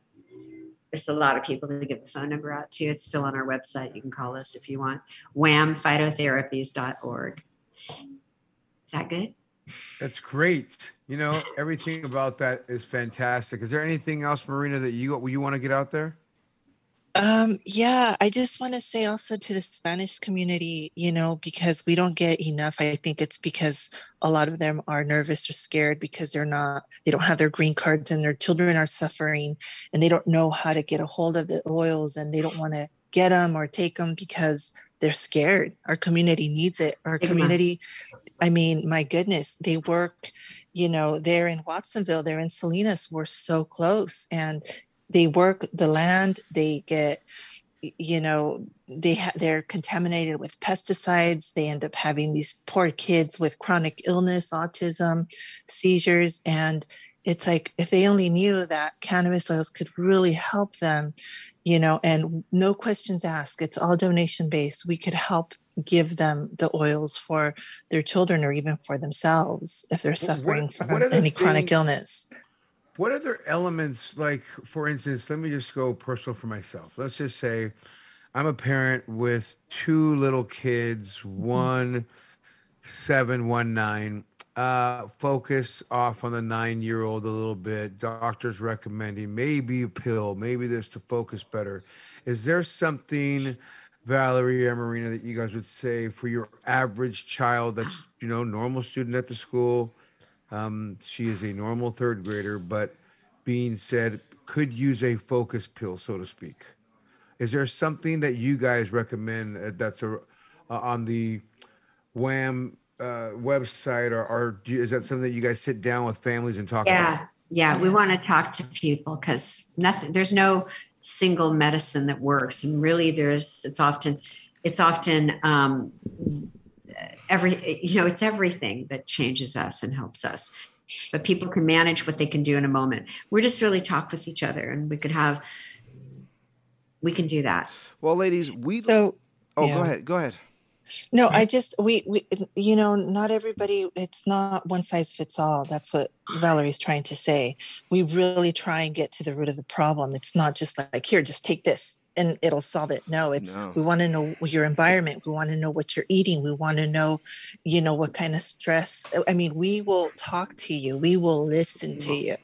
it's a lot of people to give the phone number out to. It's still on our website. You can call us if you want. whamphytotherapies.org. Is that good? That's great. You know, everything about that is fantastic. Is there anything else, Marina, that you you want to get out there? Um, yeah, I just want to say also to the Spanish community, you know, because we don't get enough. I think it's because a lot of them are nervous or scared because they're not, they don't have their green cards and their children are suffering and they don't know how to get a hold of the oils and they don't want to get them or take them because they're scared. Our community needs it. Our community, I mean, my goodness, they work, you know, they're in Watsonville, they're in Salinas, we're so close. And they work the land they get you know they ha- they're contaminated with pesticides they end up having these poor kids with chronic illness autism seizures and it's like if they only knew that cannabis oils could really help them you know and no questions asked it's all donation based we could help give them the oils for their children or even for themselves if they're what- suffering from what are the any chronic illness What other elements, like for instance, let me just go personal for myself. Let's just say I'm a parent with two little kids, one seven, one nine. Uh, focus off on the nine year old a little bit. Doctors recommending maybe a pill, maybe this to focus better. Is there something, Valerie or Marina, that you guys would say for your average child that's, you know, normal student at the school? Um, she is a normal third grader, but being said, could use a focus pill, so to speak. Is there something that you guys recommend uh, that's a, uh, on the WHAM uh, website, or, or do you, is that something that you guys sit down with families and talk Yeah, about? yeah. We want to talk to people because nothing. There's no single medicine that works, and really, there's. It's often, it's often um, every. You know, it's everything that changes us and helps us. But people can manage what they can do in a moment. We're just really talk with each other, and we could have. We can do that. Well, ladies, we. so oh, yeah. go ahead. Go ahead. No, mm-hmm. I just we we you know not everybody. It's not one size fits all. That's what Valerie's trying to say. We really try and get to the root of the problem. It's not just like here, just take this and it'll solve it. No, it's No. we want to know your environment. We want to know what you're eating. We want to know, you know, what kind of stress. I mean, we will talk to you. We will listen to you.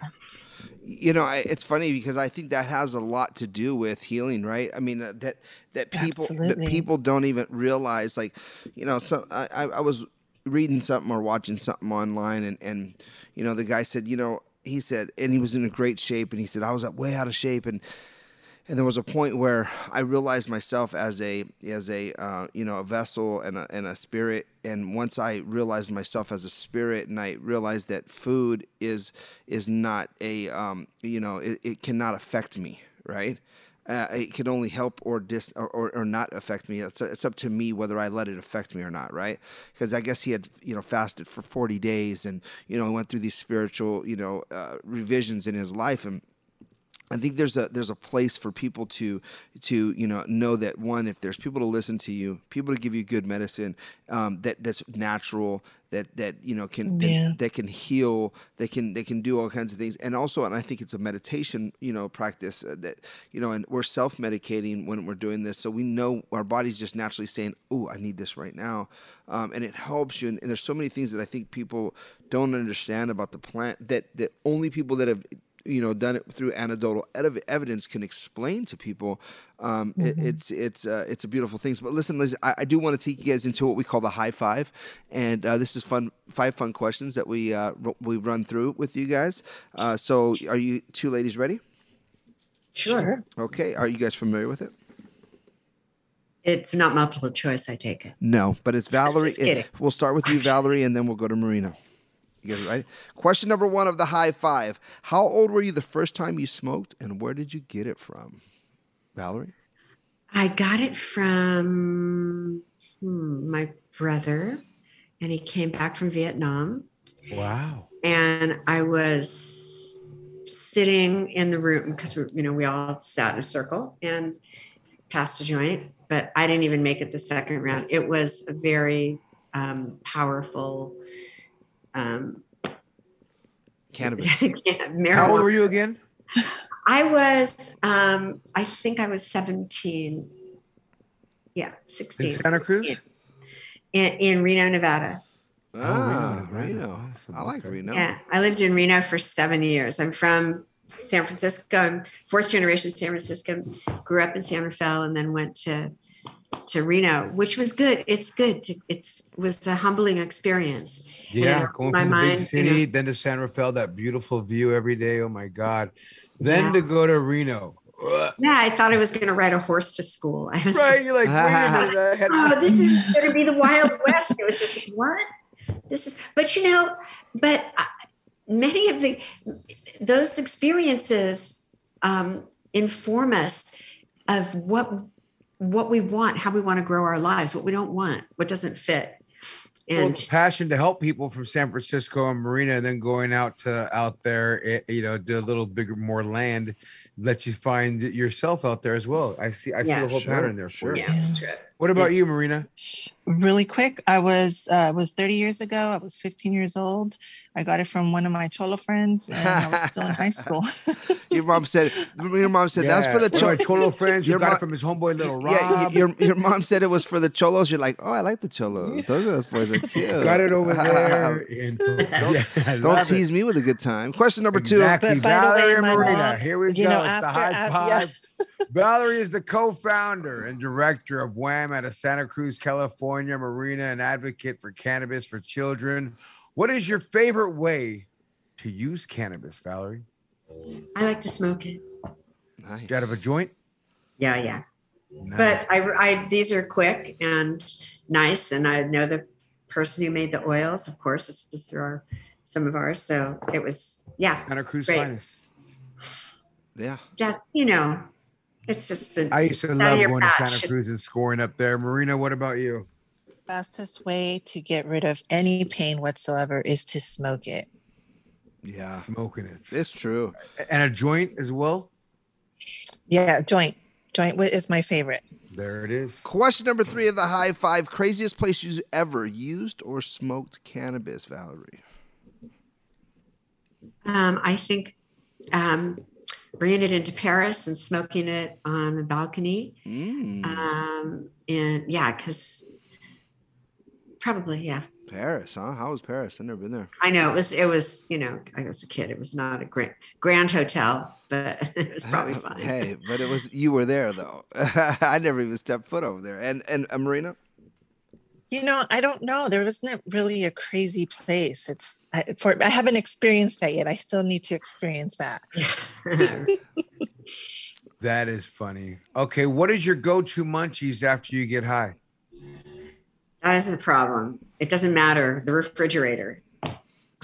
You know I, it's funny because i think that has a lot to do with healing right? I mean uh, that that people that people don't even realize like you know so I, I was reading something or watching something online and and you know the guy said you know he said and he was in a great shape and he said i was way out of shape. And and there was a point where I realized myself as a as a uh, you know a vessel and a, and a spirit. And once I realized myself as a spirit, and I realized that food is is not a um, you know it, it cannot affect me, right? uh, it can only help or dis or, or, or not affect me. It's, it's up to me whether I let it affect me or not, right? Because I guess he had you know fasted for forty days and you know he went through these spiritual you know uh, revisions in his life and. I think there's a there's a place for people to to you know know that one if there's people to listen to you, people to give you good medicine um, that that's natural that that you know can Yeah. that, that can heal, that can they can do all kinds of things, and also and I think it's a meditation you know practice uh, that you know and we're self medicating when we're doing this, so we know our body's just naturally saying, oh I need this right now, um, and it helps you. And, and there's so many things that I think people don't understand about the plant that that only people that have you know done it through anecdotal ev- evidence can explain to people um, it, it's it's uh, it's a beautiful thing. But listen Liz, I, I do want to take you guys into what we call the high five. And uh, this is fun five fun questions that we uh, r- we run through with you guys. Uh, so are you two ladies ready? Sure. okay are you guys familiar with it? It's not multiple choice, I take it. no but it's valerie Just kidding. it- we'll start with you valerie and then we'll go to marina you guys ready question number one of the high five how old were you the first time you smoked and where did you get it from valerie I got it from hmm, my brother, and he came back from Vietnam. Wow. and I was sitting in the room because we, you know, we all sat in a circle and passed a joint, but I didn't even make it the second round. It was a very um, powerful. Um, cannabis (laughs) yeah, How old were you again? I was, um, I think I was 17. Yeah, In 16. Santa Cruz? In, in Reno, Nevada. Ah, Reno, Reno. Awesome. I like Reno. Yeah, I lived in Reno for seven years. I'm from San Francisco. I'm fourth generation San Francisco. Grew up in San Rafael and then went to to Reno, which was good. It's good. To, it's was a humbling experience. Yeah, going from the big mind, you city, know. then to San Rafael, that beautiful view every day. Oh my God. Then Yeah. to go to Reno. Yeah, I thought I was going to ride a horse to school. I was Right. You're like, (laughs) minute. Oh, this is going to be the Wild West. It was just what this is. But you know, but many of the those experiences um, inform us of what what we want, how we want to grow our lives, what we don't want, what doesn't fit, and the passion to help people from San Francisco and Marina, and then going out to out there, eh, you know, do a little bigger, more land, let you find yourself out there as well. I see, I see the whole Sure, pattern there. sure. For you. yeah, it's true. What about you, Marina? really quick i was uh, it was 30 years ago i was 15 years old i got it from one of my cholo friends and i was still in high school (laughs) Your mom said. Your mom said that's for the One of cholo. cholo friends. You Your got mo- it from his homeboy, little Rob. Yeah, your your mom said it was for the cholos. You're like, oh, I like the cholos. Those, those boys are (laughs) cute. got it over (laughs) there. in- Yeah, I Don't love it. tease me with a good time. Question number two. Exactly. But by the way, and Marina. mom, Here we you go. know, it's the after- high af- yeah. five. Valerie is the co-founder and director of WHAM out of Santa Cruz, California. Marina, and advocate for cannabis for children. What is your favorite way to use cannabis, Valerie? I like to smoke it. Nice. Out of a joint? Yeah, yeah. Nice. But I, I, these are quick and nice, and I know the person who made the oils. Of course, this, this are some of ours. So it was, yeah, Santa Cruz Great. finest. Yeah. that's you know, it's just the I used to love your going to patch. Santa Cruz and scoring up there. Marina, what about you? fastest way to get rid of any pain whatsoever is to smoke it Yeah. Smoking it. It's true. And a joint as well? yeah joint joint wi- is my favorite There it is. Question number three of the high five: craziest place you've ever used or smoked cannabis, Valerie? Um, I think um, bringing it into Paris and smoking it on the balcony. Mm, Um, and yeah, because probably yeah. Paris, huh? How was Paris? I've never been there. I know it was. It was you know I was a kid. It was not a grand grand hotel, but (laughs) it was probably (laughs) fine. hey, but it was you were there though. (laughs) I never even stepped foot over there. And and uh, Marina, you know i don't know there wasn't really a crazy place it's I, for i haven't experienced that yet i still need to experience that (laughs) That is funny. Okay, what is your go-to munchies after you get high? that is the problem. It doesn't matter. The refrigerator.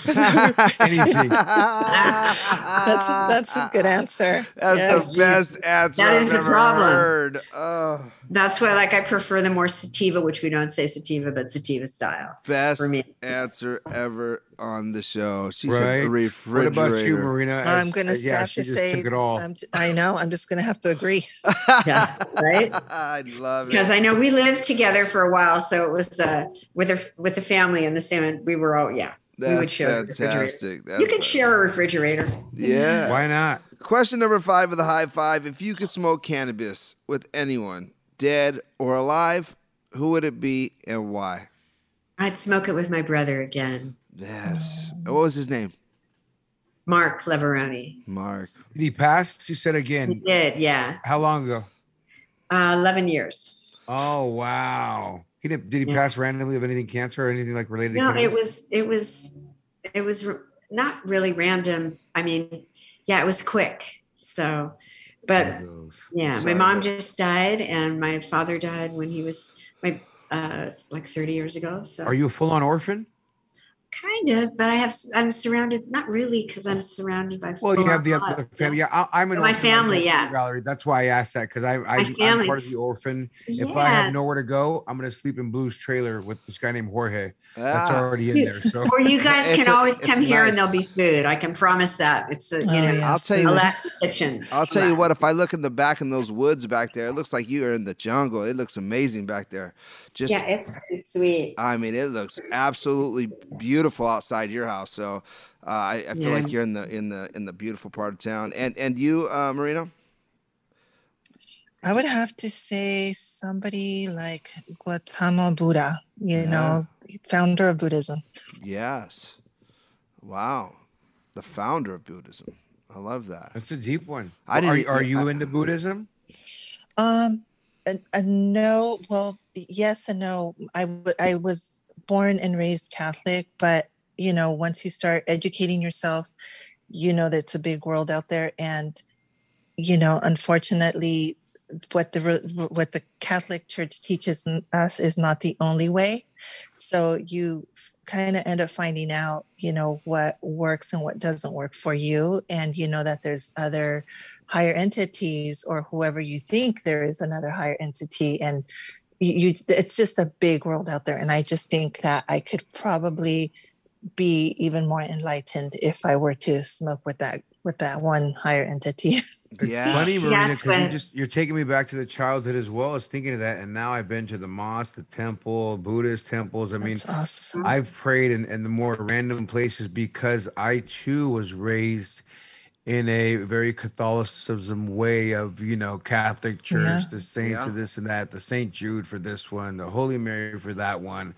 (laughs) Anything. That's that's a good answer. That's Yes. the best answer That I've the ever problem. heard. Oh, That's why, like, I prefer the more sativa, which we don't say sativa, but sativa style. best For me. answer ever on the show. She's right. a What about you, Marina? I'm gonna uh, yeah, have to say it all. I'm, I know. I'm just gonna have to agree. (laughs) Yeah, right? I love it. Because I know we lived together for a while, so it was uh, with a with the family and the same. We were all yeah. That's we would share a refrigerator. fantastic. That's you can fan- share a refrigerator. Yeah. Why not? Question number five of the high five. If you could smoke cannabis with anyone, dead or alive, who would it be and why? I'd smoke it with my brother again, Yes. What was his name? Mark Leveroni. Mark. Did he pass? You said again. He did, yeah, How long ago? uh, eleven years. Oh wow. He didn't. Did he Yeah. pass randomly of anything cancer or anything like related? No, to it was it was it was r- not really random. I mean, yeah, it was quick. So, but yeah, my mom just died, and my father died when he was my uh like thirty years ago. So Are you a full-on orphan? Kind of? But I have I'm surrounded not really because I'm surrounded by. Well, you have the full-on other family. yeah. Yeah, I, I'm an My orphan family, myself, yeah. Valerie. That's why I asked that because I, I I'm part of the orphan. If I have nowhere to go, I'm gonna sleep in Blue's trailer with this guy named Jorge. That's Ah, already in there. So Or you (laughs) guys can a- always it's come here and there'll be food. I can promise that. It's a you Oh, know yeah. I'll tell you a what- lot of kitchens. I'll tell you what, if I look in the back in those woods back there, it looks like you are in the jungle. It looks amazing back there. Just Yeah, it's pretty sweet. I mean, it looks absolutely beautiful outside your house. So uh, I, I feel like you're in the in the in the beautiful part of town. And and you, uh, Marina? I would have to say somebody like Gautama Buddha. You Yeah. know, founder of Buddhism. Yes. Wow. The founder of Buddhism. I love that. that's a deep one. I are, didn't- are you I- into Buddhism? Um, a, a no. Well, yes and no. I w- I was born and raised Catholic, but you know, once you start educating yourself, you know that it's a big world out there, and you know, unfortunately, what the what the Catholic Church teaches us is not the only way. So you kind of end up finding out, you know, what works and what doesn't work for you, and you know that there's other higher entities or whoever you think there is another higher entity. And you, you it's just a big world out there and i just think that i could probably be even more enlightened if i were to smoke with that with that one higher entity (laughs) It's Yeah. funny, Marina, That's because you just you're taking me back to the childhood as well as thinking of that. And now I've been to the mosque, the temple, Buddhist temples. I mean, awesome I've prayed in, in the more random places because I too was raised in a very Catholicism way of, you know, Catholic Church, Yeah. the saints Yeah. of this and that, the St. Jude for this one, the Holy Mary for that one.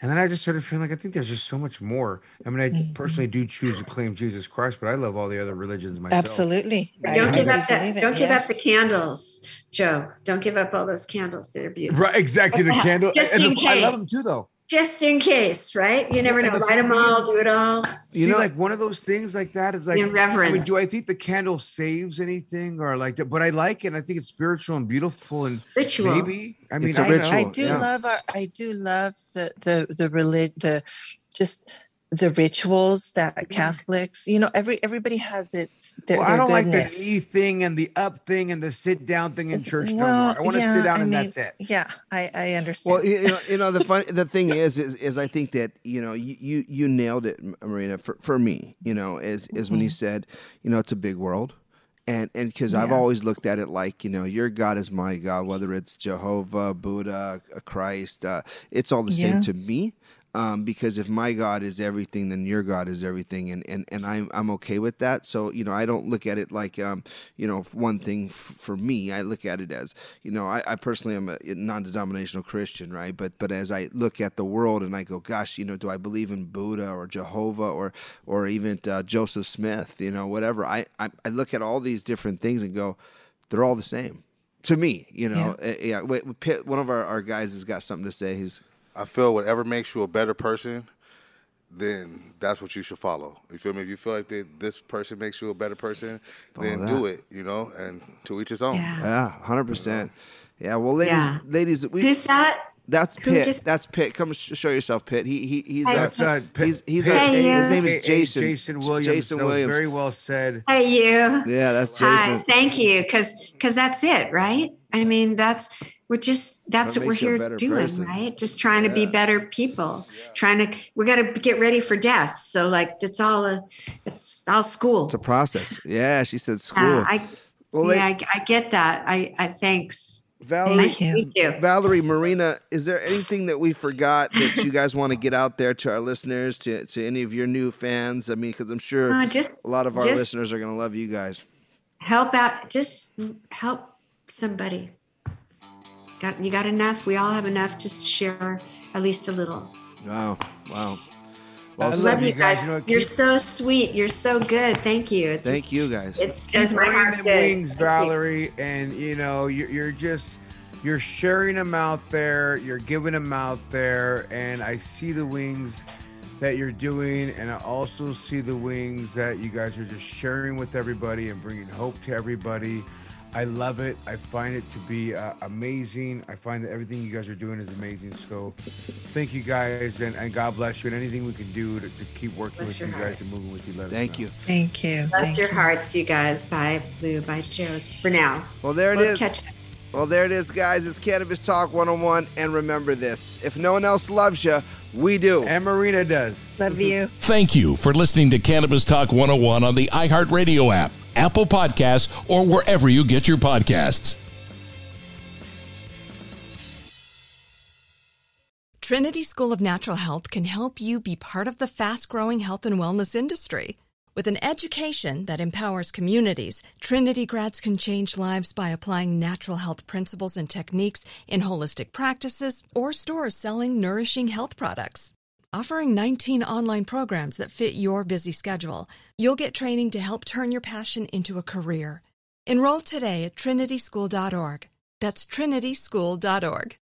And then I just started feeling like I think there's just so much more. I mean, I Mhm. personally do choose to claim Jesus Christ, but I love all the other religions myself. absolutely I, Don't give up that. Don't give up the candles, Joe. Don't give up all those candles. They're beautiful. Right, exactly. The candle. (laughs) Just and in the- I love them too, though. Just in case, right? You never know. the Light them all, do it all. You See, know- like one of those things like that is like In I mean, do I think the candle saves anything or like that? But I like it. and I think it's spiritual and beautiful and Ritual. maybe. I mean, It's a I, I, ritual. I do yeah. love our I do love the the the relig- the just the rituals that Catholics, you know, every everybody has its their, Well, their I don't like the goodness. knee thing and the up thing and the sit down thing in church no Well, more. I want to sit down I and mean, that's it. Yeah, I I understand. Well, you you know, you know the (laughs) fun the thing is, is is I think that you know you you, you nailed it, Marina. For for me, you know, is is when you said, you know, it's a big world, and and because I've always looked at it like you know, your God is my God, whether it's Jehovah, Buddha, uh, Christ, uh, it's all the Yeah. same to me. Um, because if my God is everything, then your God is everything, and, and, and I'm I'm okay with that. So you know, I don't look at it like um, you know one thing f- for me. I look at it as you know, I, I personally am a non-denominational Christian, right? But but as I look at the world and I go, gosh, you know, do I believe in Buddha or Jehovah or or even uh, Joseph Smith, you know, whatever? I, I I look at all these different things and go, they're all the same to me. You know, Uh, yeah. Wait, one of our, our guys has got something to say. He's I feel whatever makes you a better person, then that's what you should follow. You feel me? If you feel like that this person makes you a better person, then Follow do it. You know, and to each his own. Yeah. yeah, hundred percent. Yeah. Well, ladies, Yeah. ladies, we Who's that? That's Who Pitt. just- That's Pitt. Come sh- show yourself, Pitt. He he he's Hey, our, That's uh, P- he's he's P- our, Hey, his you. name A- is A- Jason. Jason Williams. Jason That was Williams. very well said. Hey, you. Yeah, that's Jason. Hi, Jason. thank you. Because because that's it, right? I mean, that's we're just that's What we're you here doing, person. right? Just trying to be better people. Trying to we got to get ready for death. So like it's all a it's all school. It's a process. Yeah, she said Uh, school. I well, yeah, like, I, I get that. I I thanks. Valerie, Nice to you. Valerie, Marina, is there anything that we forgot that you guys want to get out there to our listeners, to, to any of your new fans? I mean, because I'm sure Uh, just a lot of our listeners are going to love you guys. help out. Just help somebody. Got you got enough? We all have enough. Just share at least a little. Wow, wow. I Well, love Love you you guys. guys. You know, You're keep- so sweet. You're so good. Thank you. It's Thank just- you, guys. It's keep does my heart them wings, Thank you. Valerie, and you know you're, you're just you're sharing them out there. You're giving them out there, and I see the wings that you're doing, and I also see the wings that you guys are just sharing with everybody and bringing hope to everybody. I love it. I find it to be uh, amazing. I find that everything you guys are doing is amazing. So, thank you guys, and, and God bless you. And anything we can do to, to keep working Bless with you heart. guys and moving with you, let us Thank know. you. Thank you. Bless Thank your you. hearts, you guys. Bye, Blue. Bye, Joe. For now. Well, there it we'll is. Catch Well, there it is, guys. It's Cannabis Talk 101. And remember this if no one else loves you, we do. And Marina does. Love you. Thank you for listening to Cannabis Talk 101 on the iHeartRadio app, Apple Podcasts, or wherever you get your podcasts. Trinity School of Natural Health can help you be part of the fast growing health and wellness industry. With an education that empowers communities, Trinity grads can change lives by applying natural health principles and techniques in holistic practices or stores selling nourishing health products. Offering 19 online programs that fit your busy schedule, you'll get training to help turn your passion into a career. Enroll today at trinityschool.org. That's trinityschool.org.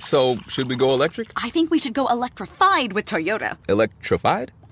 So, should we go electric? I think we should go electrified with Toyota. Electrified?